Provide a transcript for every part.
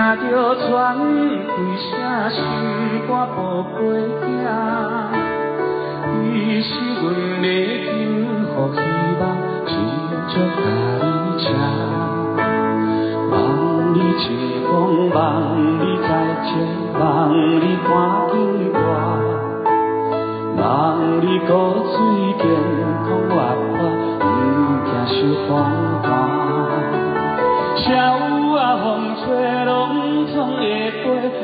听着喘气声，心肝宝贝囝，你是阮的幸福希望，亲像甲你请，望你清风，望你再见，望你赶紧过，望你骨髓健康活泼，不惊受风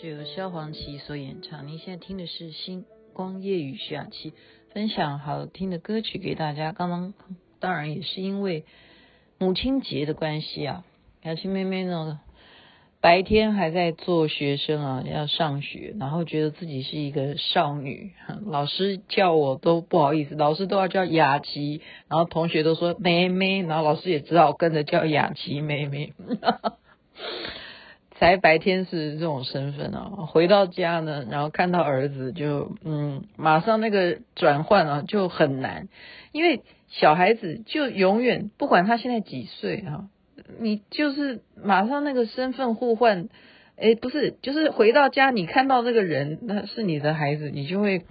是由萧煌奇所演唱，您现在听的是《星光夜雨》，徐雅琪分享好听的歌曲给大家。刚刚当然也是因为母亲节的关系啊，雅琪妹妹呢白天还在做学生啊，要上学，然后觉得自己是一个少女，老师叫我都不好意思，老师都要叫雅琪，然后同学都说妹妹，然后老师也只好跟着叫雅琪妹妹。才白天是这种身份啊，回到家呢，然后看到儿子就嗯，马上那个转换啊就很难，因为小孩子就永远不管他现在几岁啊，你就是马上那个身份互换，诶，不是，就是回到家你看到那个人那是你的孩子，你就会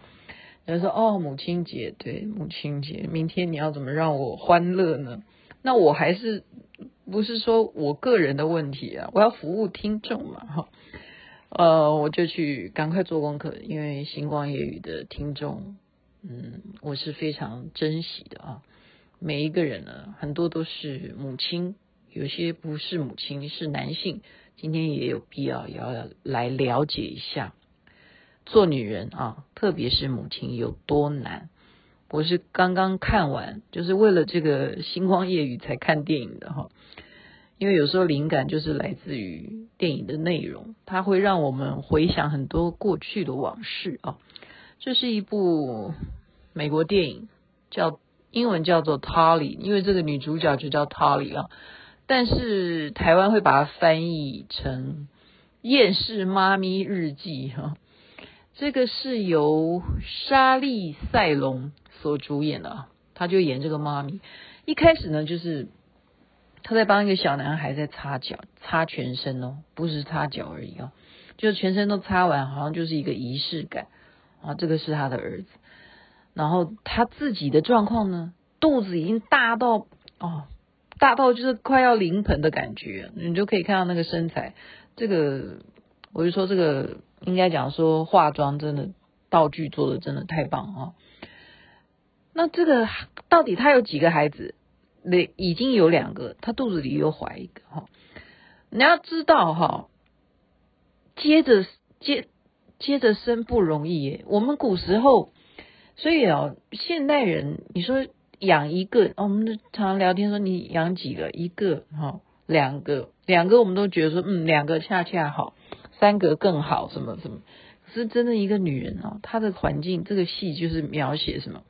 有人说哦，母亲节，对，母亲节，明天你要怎么让我欢乐呢？那我还是。不是说我个人的问题啊，我要服务听众嘛，哈，呃，我就去赶快做功课，因为星光夜语的听众，嗯，我是非常珍惜的啊。每一个人呢，很多都是母亲，有些不是母亲，是男性。今天也有必要要来了解一下，做女人啊，特别是母亲有多难。我是刚刚看完，就是为了这个星光夜雨才看电影的哈。因为有时候灵感就是来自于电影的内容，它会让我们回想很多过去的往事啊。这是一部美国电影，叫英文叫做《Tally》，因为这个女主角就叫 Tally 啊。但是台湾会把它翻译成《厌世妈咪日记》哈。这个是由莎莉赛隆所主演的啊，她就演这个妈咪。一开始呢，就是。他在帮一个小男孩在擦脚，擦全身哦，不是擦脚而已哦，就是全身都擦完，好像就是一个仪式感啊。这个是他的儿子，然后他自己的状况呢，肚子已经大到哦，大到就是快要临盆的感觉，你就可以看到那个身材。这个我就说，这个应该讲说化妆真的道具做的真的太棒啊。那这个到底他有几个孩子？那已经有两个，他肚子里又怀一个哈。你要知道哈，接着接接着生不容易耶。我们古时候，所以啊，现代人你说养一个，哦我们常常聊天说你养几个？一个哈，两个，两个我们都觉得说嗯，两个恰恰好，三个更好，什么什么。是真的一个女人哦，她的环境，这个戏就是描写什么？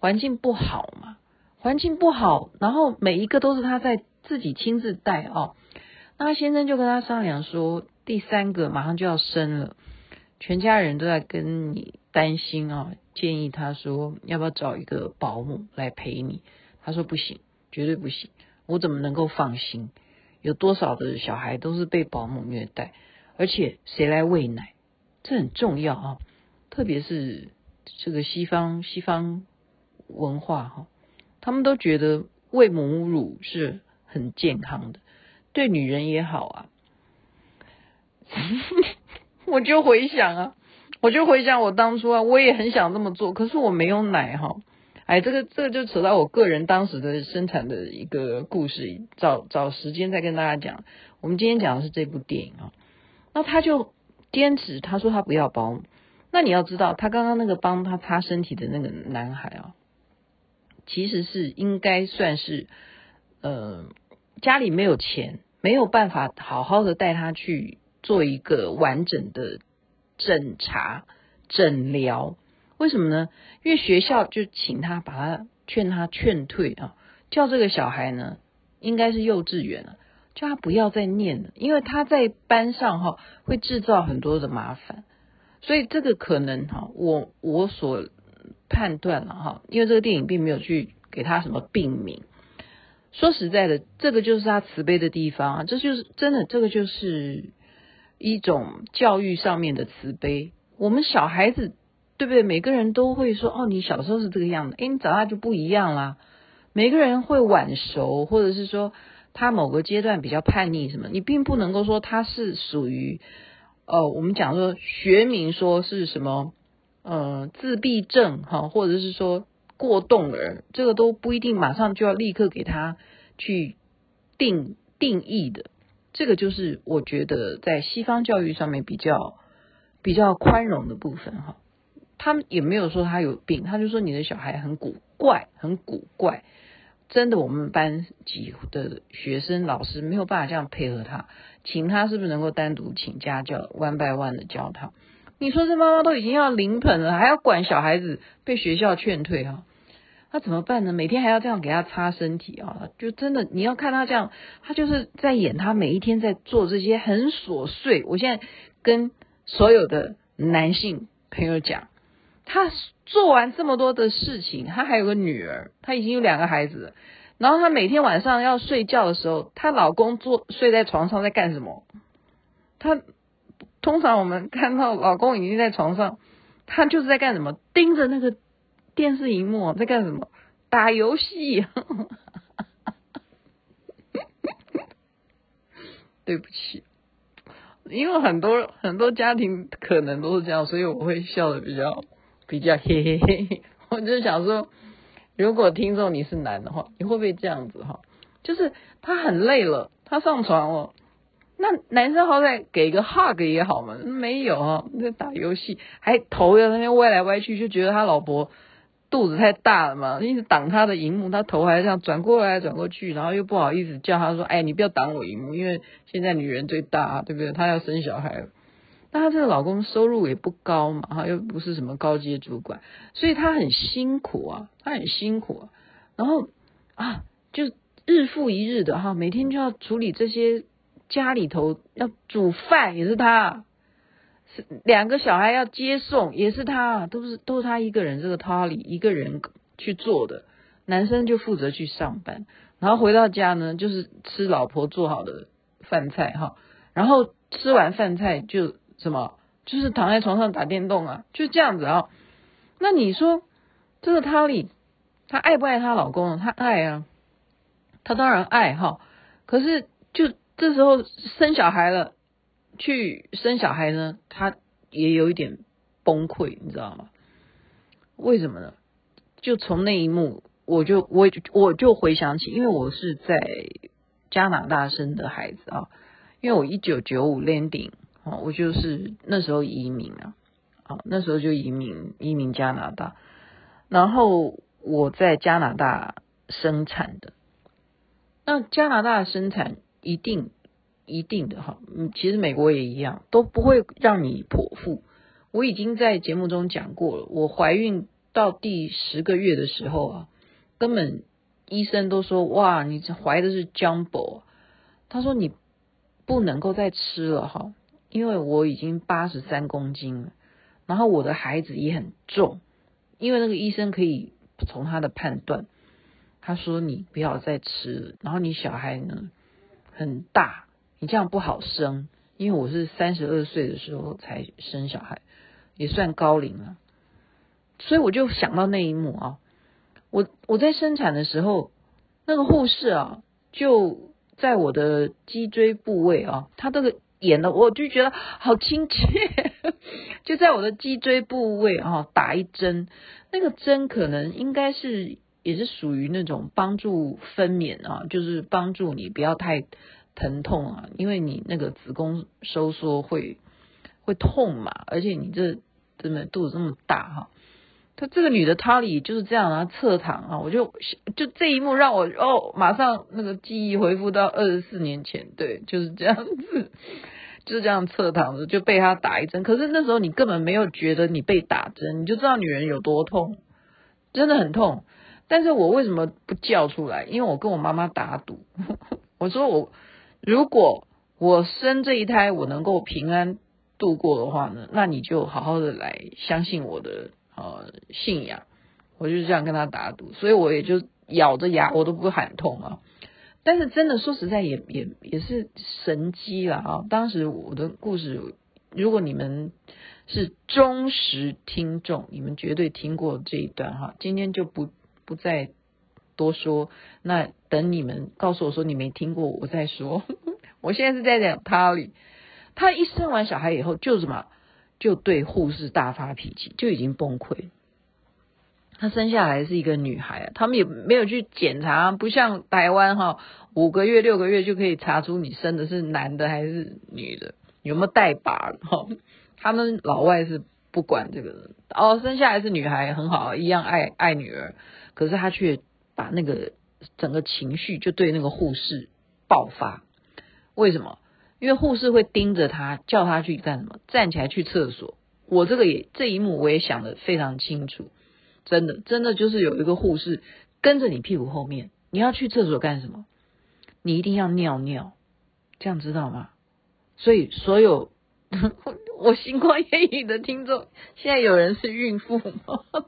环境不好嘛。环境不好，然后每一个都是他在自己亲自带哦。那先生就跟他商量说，第三个马上就要生了，全家人都在跟你担心啊，建议他说要不要找一个保姆来陪你？他说不行，绝对不行，我怎么能够放心？有多少的小孩都是被保姆虐待，而且谁来喂奶？这很重要啊，特别是这个西方西方文化哈。他们都觉得喂母乳是很健康的，对女人也好啊。我就回想啊，我就回想我当初啊，我也很想这么做，可是我没有奶哈。哎，这个这个就扯到我个人当时的生产的一个故事，找找时间再跟大家讲。我们今天讲的是这部电影啊，那他就坚持他说他不要包。那你要知道，他刚刚那个帮他擦身体的那个男孩啊，其实是应该算是呃家里没有钱，没有办法好好的带他去做一个完整的诊查诊疗。为什么呢？因为学校就请他把他劝他劝退啊，叫这个小孩呢，应该是幼稚园了，叫他不要再念了，因为他在班上哈会制造很多的麻烦，所以这个可能哈，我我所判断了哈，因为这个电影并没有去给他什么病名。说实在的，这个就是他慈悲的地方啊，这就是真的，这个就是一种教育上面的慈悲。我们小孩子。对不对？每个人都会说哦，你小时候是这个样子，诶，你长大就不一样啦。每个人会晚熟，或者是说他某个阶段比较叛逆什么，你并不能够说他是属于呃，我们讲说学名说是什么呃自闭症哈，或者是说过动儿，这个都不一定马上就要立刻给他去定定义的。这个就是我觉得在西方教育上面比较比较宽容的部分哈。他们也没有说他有病，他就说你的小孩很古怪，很古怪。真的，我们班级的学生老师没有办法这样配合他，请他是不是能够单独请家教，one by one 的教他？你说这妈妈都已经要临盆了，还要管小孩子被学校劝退哈，那怎么办呢？每天还要这样给他擦身体啊，就真的你要看他这样，他就是在演他每一天在做这些很琐碎。我现在跟所有的男性朋友讲。他做完这么多的事情，他还有个女儿，他已经有两个孩子。然后他每天晚上要睡觉的时候，她老公坐睡在床上在干什么？他通常我们看到老公已经在床上，他就是在干什么？盯着那个电视荧幕在干什么？打游戏。对不起，因为很多很多家庭可能都是这样，所以我会笑得比较。比较 嘿嘿嘿，我就想说，如果听众你是男的话，你会不会这样子哈？就是他很累了，他上床了，那男生好歹给个 hug 也好嘛，没有啊，在打游戏，还头在那边歪来歪去，就觉得他老婆肚子太大了嘛，一直挡他的荧幕，他头还这样转过来转过去，然后又不好意思叫他说，哎，你不要挡我荧幕，因为现在女人最大，啊对不对？她要生小孩了。那她这个老公收入也不高嘛，哈，又不是什么高阶主管，所以他很辛苦啊，他很辛苦。然后啊，就日复一日的哈，每天就要处理这些家里头要煮饭也是他，是两个小孩要接送也是他，都是都是他一个人这个 Tolly 一个人去做的。男生就负责去上班，然后回到家呢，就是吃老婆做好的饭菜哈，然后吃完饭菜就。什么？就是躺在床上打电动啊，就这样子啊。那你说这个 Tolly，她爱不爱她老公？她爱啊，她当然爱哈。可是就这时候生小孩了，去生小孩呢，他也有一点崩溃，你知道吗？为什么呢？就从那一幕，我就我我就回想起，因为我是在加拿大生的孩子啊，因为我一九九五 landing。哦，我就是那时候移民啊，啊，那时候就移民移民加拿大，然后我在加拿大生产的。那加拿大生产一定一定的哈，嗯，其实美国也一样，都不会让你剖腹。我已经在节目中讲过了，我怀孕到第十个月的时候啊，根本医生都说哇，你这怀的是 Jumbo，他说你不能够再吃了哈。因为我已经八十三公斤了，然后我的孩子也很重，因为那个医生可以从他的判断，他说你不要再吃了，然后你小孩呢很大，你这样不好生，因为我是三十二岁的时候才生小孩，也算高龄了，所以我就想到那一幕啊，我我在生产的时候，那个护士啊。就在我的脊椎部位啊，他这个演的我就觉得好亲切，就在我的脊椎部位啊打一针，那个针可能应该是也是属于那种帮助分娩啊，就是帮助你不要太疼痛啊，因为你那个子宫收缩会会痛嘛，而且你这真的肚子这么大哈。他这个女的，她里就是这样啊，侧躺啊，我就就这一幕让我哦，马上那个记忆恢复到二十四年前，对，就是这样子，就这样侧躺着就被他打一针。可是那时候你根本没有觉得你被打针，你就知道女人有多痛，真的很痛。但是我为什么不叫出来？因为我跟我妈妈打赌，我说我如果我生这一胎我能够平安度过的话呢，那你就好好的来相信我的。呃，信仰，我就是这样跟他打赌，所以我也就咬着牙，我都不喊痛啊。但是真的说实在也，也也也是神迹了啊！当时我的故事，如果你们是忠实听众，你们绝对听过这一段哈。今天就不不再多说，那等你们告诉我说你没听过，我再说。我现在是在讲他里，他一生完小孩以后就什么？就对护士大发脾气，就已经崩溃。她生下来是一个女孩，他们也没有去检查，不像台湾哈，五个月、六个月就可以查出你生的是男的还是女的，有没有带把哈。他们老外是不管这个人。哦，生下来是女孩很好，一样爱爱女儿，可是他却把那个整个情绪就对那个护士爆发，为什么？因为护士会盯着他，叫他去干什么？站起来去厕所。我这个也这一幕我也想得非常清楚，真的，真的就是有一个护士跟着你屁股后面，你要去厕所干什么？你一定要尿尿，这样知道吗？所以所有 我星光夜语的听众，现在有人是孕妇吗？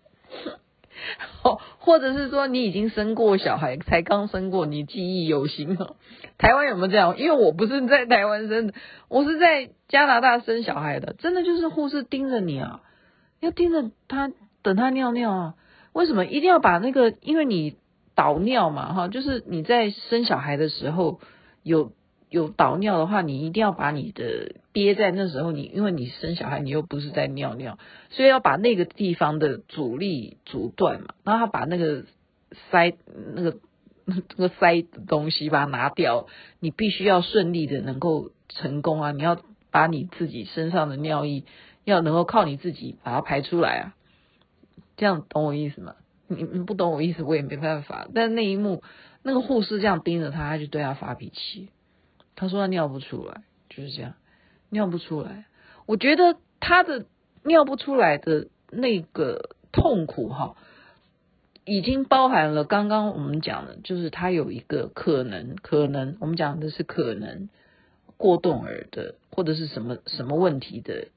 哦，或者是说你已经生过小孩，才刚生过，你记忆犹新哦。台湾有没有这样？因为我不是在台湾生的，我是在加拿大生小孩的。真的就是护士盯着你啊，要盯着他，等他尿尿啊。为什么一定要把那个？因为你导尿嘛，哈，就是你在生小孩的时候有。有导尿的话，你一定要把你的憋在那时候，你因为你生小孩，你又不是在尿尿，所以要把那个地方的阻力阻断嘛。然后他把那个塞那个那个塞的东西把它拿掉，你必须要顺利的能够成功啊！你要把你自己身上的尿液要能够靠你自己把它排出来啊！这样懂我意思吗？你你不懂我意思，我也没办法。但那一幕，那个护士这样盯着他，他就对他发脾气。他说他尿不出来，就是这样，尿不出来。我觉得他的尿不出来的那个痛苦哈，已经包含了刚刚我们讲的，就是他有一个可能，可能我们讲的是可能过动儿的，或者是什么什么问题的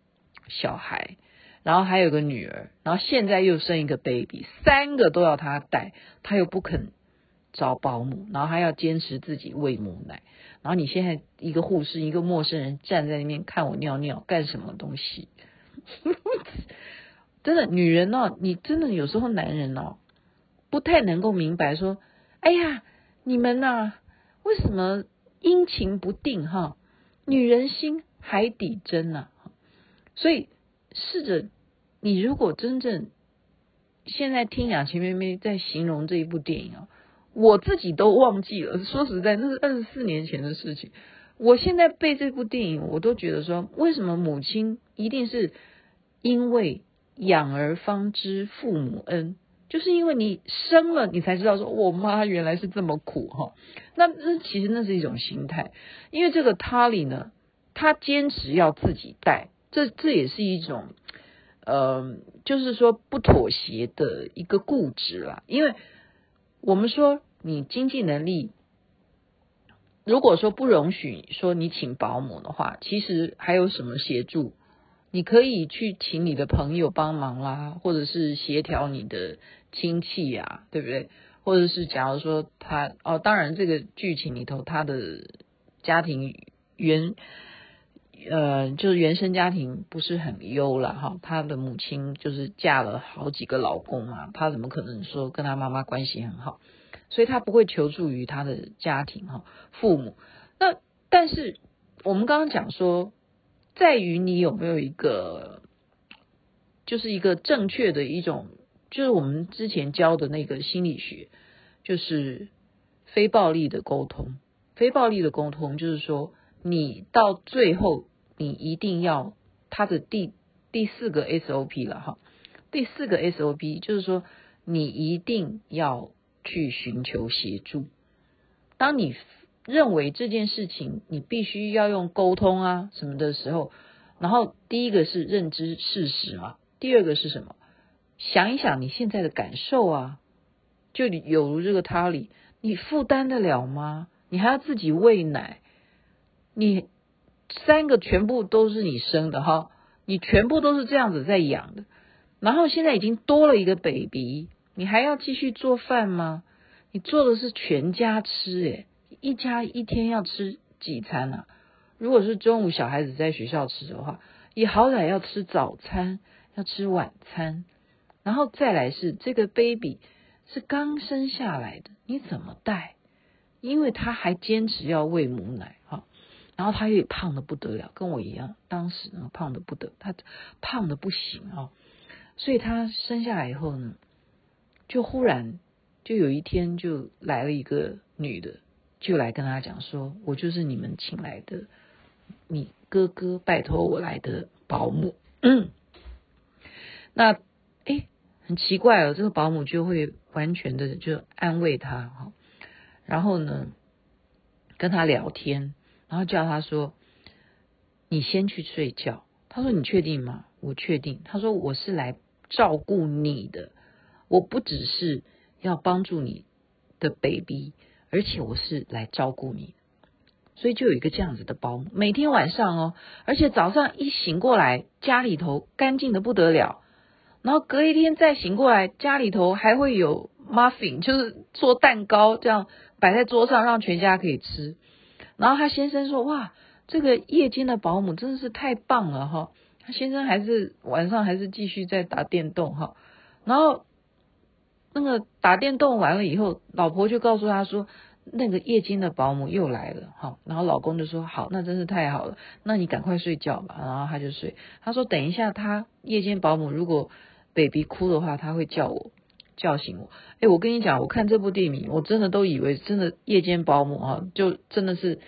小孩，然后还有个女儿，然后现在又生一个 baby，三个都要他带，他又不肯找保姆，然后还要坚持自己喂母奶。然后你现在一个护士，一个陌生人站在那边看我尿尿干什么东西？真的，女人哦，你真的有时候男人哦，不太能够明白说，哎呀，你们呐、啊，为什么阴晴不定哈？女人心海底针呐、啊，所以试着你如果真正现在听雅琪妹妹在形容这一部电影啊。我自己都忘记了，说实在，那是二十四年前的事情。我现在背这部电影，我都觉得说，为什么母亲一定是因为养儿方知父母恩，就是因为你生了，你才知道说，我妈原来是这么苦哈。那那其实那是一种心态，因为这个他里呢，他坚持要自己带，这这也是一种，呃，就是说不妥协的一个固执啦，因为。我们说，你经济能力，如果说不容许说你请保姆的话，其实还有什么协助？你可以去请你的朋友帮忙啦，或者是协调你的亲戚呀，对不对？或者是假如说他哦，当然这个剧情里头他的家庭原呃就是原生家庭不是很优了哈，他的母亲就是嫁了好几个老公嘛，他怎么可能说跟他妈妈关系很好？所以他不会求助于他的家庭哈父母。那但是我们刚刚讲说，在于你有没有一个，就是一个正确的一种，就是我们之前教的那个心理学，就是非暴力的沟通。非暴力的沟通就是说，你到最后你一定要他的第第四个 SOP 了哈。第四个 SOP 就是说，你一定要去寻求协助。当你认为这件事情你必须要用沟通啊什么的时候，然后第一个是认知事实啊，第二个是什么？想一想你现在的感受啊，就有如这个他里，你负担得了吗？你还要自己喂奶，你三个全部都是你生的哈，你全部都是这样子在养的。然后现在已经多了一个 baby，你还要继续做饭吗？你做的是全家吃诶，一家一天要吃几餐啊？如果是中午小孩子在学校吃的话，也好歹要吃早餐，要吃晚餐，然后再来是这个 baby 是刚生下来的，你怎么带？因为他还坚持要喂母奶哈，然后他也胖得不得了，跟我一样，当时呢胖得不得，他胖得不行啊。所以他生下来以后呢，就忽然就有一天就来了一个女的，就来跟他讲说：“我就是你们请来的，你哥哥拜托我来的保姆。”嗯，那哎，很奇怪哦，这个保姆就会完全的就安慰他哈，然后呢跟他聊天，然后叫他说：“你先去睡觉。”他说：“你确定吗？”我确定。他说：“我是来。”照顾你的，我不只是要帮助你的 baby，而且我是来照顾你，所以就有一个这样子的保姆，每天晚上哦，而且早上一醒过来，家里头干净的不得了，然后隔一天再醒过来，家里头还会有 muffin，就是做蛋糕这样摆在桌上，让全家可以吃。然后他先生说：“哇，这个夜间的保姆真的是太棒了哈。”他先生还是晚上还是继续在打电动哈，然后那个打电动完了以后，老婆就告诉他说，那个夜间的保姆又来了哈，然后老公就说好，那真是太好了，那你赶快睡觉吧，然后他就睡。他说等一下他夜间保姆如果 baby 哭的话，他会叫我叫醒我。哎，我跟你讲，我看这部电影，我真的都以为真的夜间保姆哈，就真的是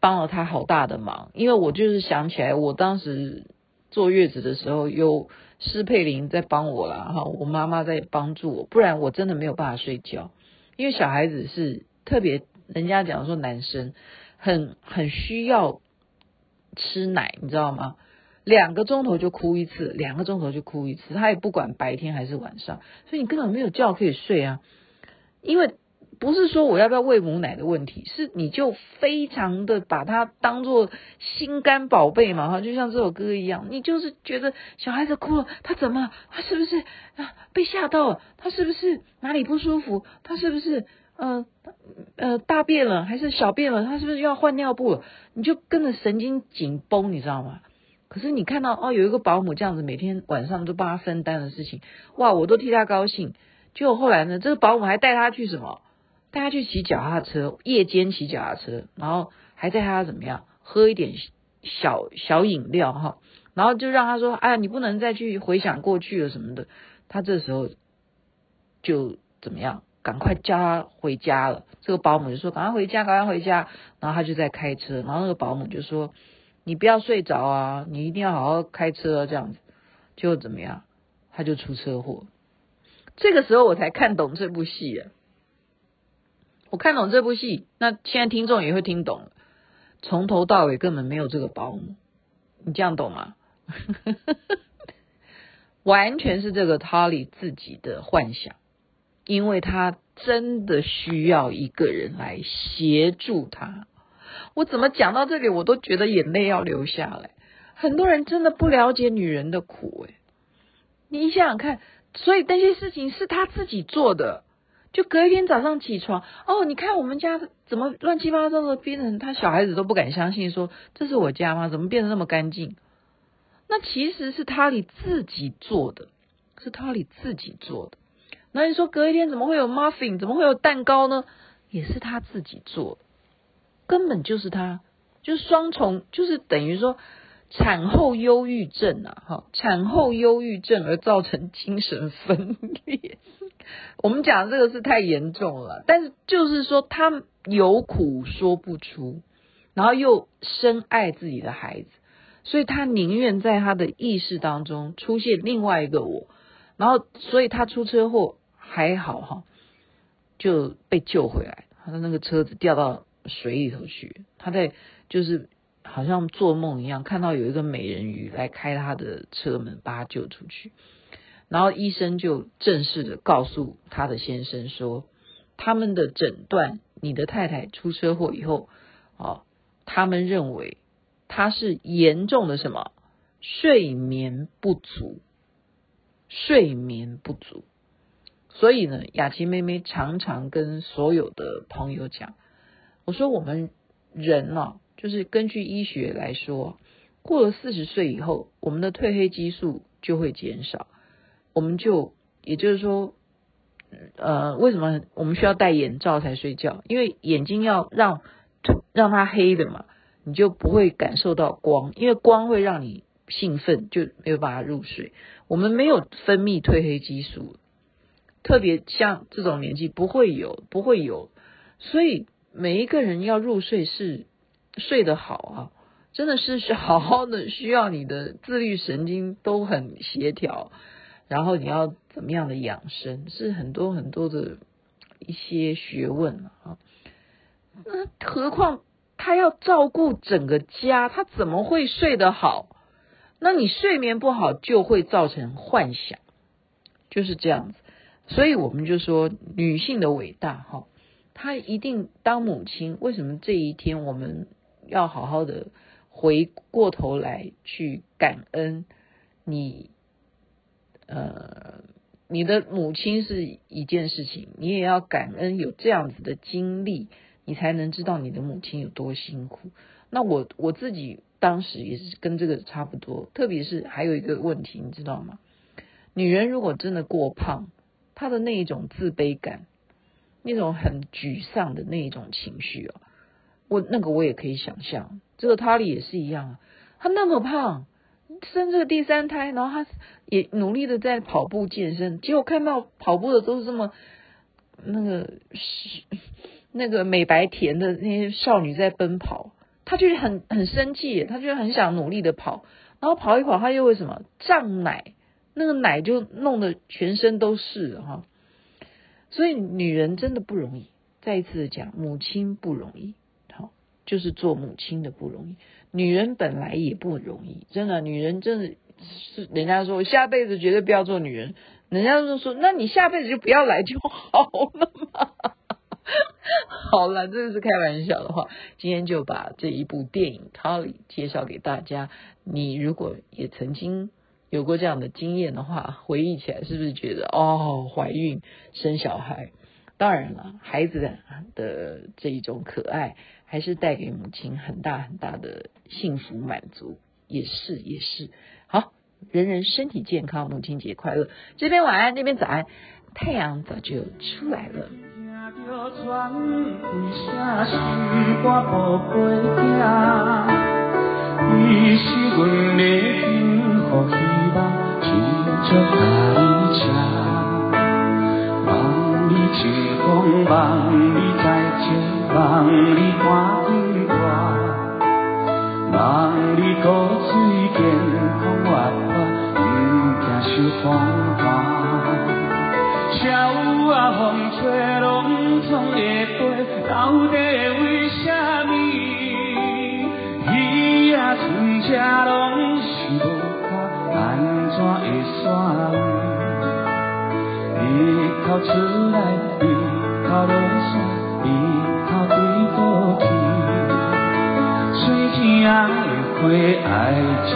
帮了他好大的忙，因为我就是想起来我当时。坐月子的时候有施佩林在帮我啦，哈，我妈妈在帮助我，不然我真的没有办法睡觉，因为小孩子是特别，人家讲说男生很很需要吃奶，你知道吗？两个钟头就哭一次，两个钟头就哭一次，他也不管白天还是晚上，所以你根本没有觉可以睡啊，因为。不是说我要不要喂母奶的问题，是你就非常的把它当做心肝宝贝嘛哈，就像这首歌一样，你就是觉得小孩子哭了，他怎么，他是不是啊被吓到了？他是不是哪里不舒服？他是不是呃呃大便了还是小便了？他是不是要换尿布了？你就跟着神经紧绷，你知道吗？可是你看到哦，有一个保姆这样子，每天晚上都帮他分担的事情，哇，我都替他高兴。结果后来呢，这个保姆还带他去什么？带他去骑脚踏车，夜间骑脚踏车，然后还带他怎么样，喝一点小小饮料哈，然后就让他说，哎呀，你不能再去回想过去了什么的。他这时候就怎么样，赶快叫他回家了。这个保姆就说，赶快回家，赶快回家。然后他就在开车，然后那个保姆就说，你不要睡着啊，你一定要好好开车啊，这样子。就怎么样，他就出车祸。这个时候我才看懂这部戏啊。我看懂这部戏，那现在听众也会听懂了。从头到尾根本没有这个保姆，你这样懂吗？完全是这个 Tali 自己的幻想，因为他真的需要一个人来协助他。我怎么讲到这里，我都觉得眼泪要流下来。很多人真的不了解女人的苦，诶，你想想看，所以那些事情是他自己做的。就隔一天早上起床，哦，你看我们家怎么乱七八糟的变成，他小孩子都不敢相信，说这是我家吗？怎么变得那么干净？那其实是他里自己做的，是他里自己做的。那你说隔一天怎么会有 muffin？怎么会有蛋糕呢？也是他自己做，根本就是他，就是双重，就是等于说产后忧郁症啊，哈，产后忧郁症而造成精神分裂。我们讲这个是太严重了，但是就是说他有苦说不出，然后又深爱自己的孩子，所以他宁愿在他的意识当中出现另外一个我，然后所以他出车祸。还好哈，就被救回来。他的那个车子掉到水里头去，他在就是好像做梦一样，看到有一个美人鱼来开他的车门，把他救出去。然后医生就正式的告诉他的先生说，他们的诊断，你的太太出车祸以后，哦，他们认为他是严重的什么？睡眠不足，睡眠不足。所以呢，雅琪妹妹常常跟所有的朋友讲，我说我们人呢、啊，就是根据医学来说，过了四十岁以后，我们的褪黑激素就会减少，我们就也就是说，呃，为什么我们需要戴眼罩才睡觉？因为眼睛要让让它黑的嘛，你就不会感受到光，因为光会让你兴奋，就没有办法入睡。我们没有分泌褪黑激素。特别像这种年纪不会有，不会有，所以每一个人要入睡是睡得好啊，真的是是好好的，需要你的自律神经都很协调，然后你要怎么样的养生，是很多很多的一些学问啊。那何况他要照顾整个家，他怎么会睡得好？那你睡眠不好就会造成幻想，就是这样子。所以我们就说女性的伟大哈，她一定当母亲。为什么这一天我们要好好的回过头来去感恩你？呃，你的母亲是一件事情，你也要感恩有这样子的经历，你才能知道你的母亲有多辛苦。那我我自己当时也是跟这个差不多，特别是还有一个问题，你知道吗？女人如果真的过胖，她的那一种自卑感，那种很沮丧的那一种情绪哦，我那个我也可以想象。这个他里也是一样啊，他那么胖，生这个第三胎，然后他也努力的在跑步健身，结果看到跑步的都是这么那个是那个美白甜的那些少女在奔跑，他就很很生气，他就很想努力的跑，然后跑一跑，他又为什么？胀奶？那个奶就弄得全身都是哈，所以女人真的不容易。再一次讲，母亲不容易，好，就是做母亲的不容易。女人本来也不容易，真的，女人真的是人家说下辈子绝对不要做女人，人家都说，那你下辈子就不要来就好了嘛。好了，这个是开玩笑的话。今天就把这一部电影《Tully》介绍给大家。你如果也曾经。有过这样的经验的话，回忆起来是不是觉得哦，怀孕生小孩，当然了，孩子的这一种可爱，还是带给母亲很大很大的幸福满足，也是也是。好，人人身体健康，母亲节快乐。这边晚安，那边早安，太阳早就出来了。希望亲像甲你吃，望你清风，望你再见，望你赶紧大，望你骨髓健康活泼，毋惊受风寒。鸟有啊，风吹拢总会飞，到底为什么？鱼仔春吃拢日头出来，日头落山，日头对倒去。水田的花爱吃